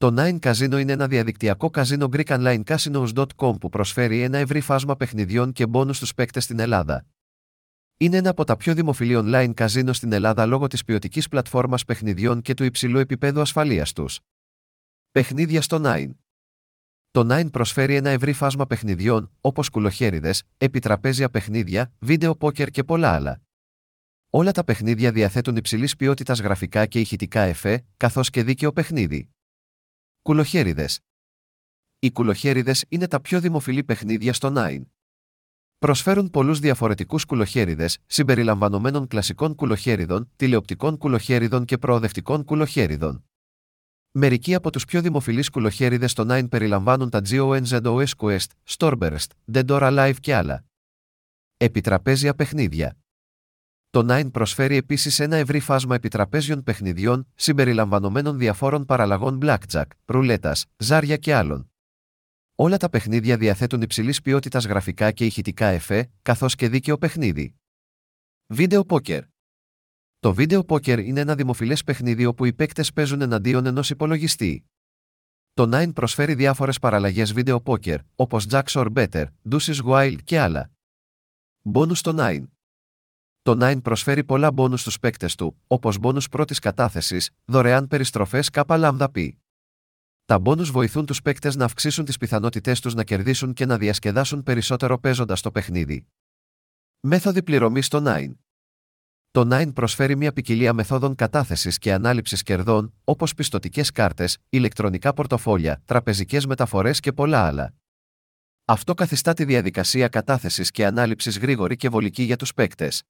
Το Nine Casino είναι ένα διαδικτυακό καζίνο GreekOnlineCasinos.com που προσφέρει ένα ευρύ φάσμα παιχνιδιών και μπόνους στους παίκτες στην Ελλάδα. Είναι ένα από τα πιο δημοφιλή online καζίνο στην Ελλάδα λόγω της ποιοτικής πλατφόρμας παιχνιδιών και του υψηλού επίπεδου ασφαλείας τους. Παιχνίδια στο Nine Το Nine προσφέρει ένα ευρύ φάσμα παιχνιδιών, όπως κουλοχέριδες, επιτραπέζια παιχνίδια, βίντεο πόκερ και πολλά άλλα. Όλα τα παιχνίδια διαθέτουν υψηλής ποιότητας γραφικά και ηχητικά εφέ, καθώς και δίκαιο παιχνίδι. Κουλοχέριδες. Οι κουλοχέριδες είναι τα πιο δημοφιλή παιχνίδια στο Nine. Προσφέρουν πολλούς διαφορετικούς κουλοχέριδες, συμπεριλαμβανομένων κλασικών κουλοχέριδων, τηλεοπτικών κουλοχέριδων και προοδευτικών κουλοχέριδων. Μερικοί από τους πιο δημοφιλείς κουλοχέριδες στο Nine περιλαμβάνουν τα GONZOS Quest, Storburst, Dendora Live και άλλα. Επιτραπέζια παιχνίδια. Το Nine προσφέρει επίσης ένα ευρύ φάσμα επιτραπέζιων παιχνιδιών, συμπεριλαμβανομένων διαφόρων παραλλαγών blackjack, ρουλέτας, ζάρια και άλλων. Όλα τα παιχνίδια διαθέτουν υψηλής ποιότητας γραφικά και ηχητικά εφέ, καθώς και δίκαιο παιχνίδι. Βίντεο πόκερ. Το βίντεο πόκερ είναι ένα δημοφιλές παιχνίδι όπου οι παίκτες παίζουν εναντίον ενός υπολογιστή. Το Nine προσφέρει διάφορες παραλλαγές βίντεο πόκερ, όπως Jacks or Better, Deuces Wild και άλλα. Μπόνου στο Nine. Το Nine προσφέρει πολλά μπόνους στους παίκτες του, όπως μπόνους πρώτης κατάθεσης, δωρεάν περιστροφές ΚΛΠ. Τα μπόνους βοηθούν τους παίκτες να αυξήσουν τις πιθανότητές τους να κερδίσουν και να διασκεδάσουν περισσότερο παίζοντας το παιχνίδι. Μέθοδοι πληρωμής στο Nine. Το Nine προσφέρει μια ποικιλία μεθόδων κατάθεσης και ανάληψης κερδών, όπως πιστοτικές κάρτες, ηλεκτρονικά πορτοφόλια, τραπεζικές μεταφορές και πολλά άλλα. Αυτό καθιστά τη διαδικασία κατάθεσης και ανάληψης γρήγορη και βολική για τους παίκτες.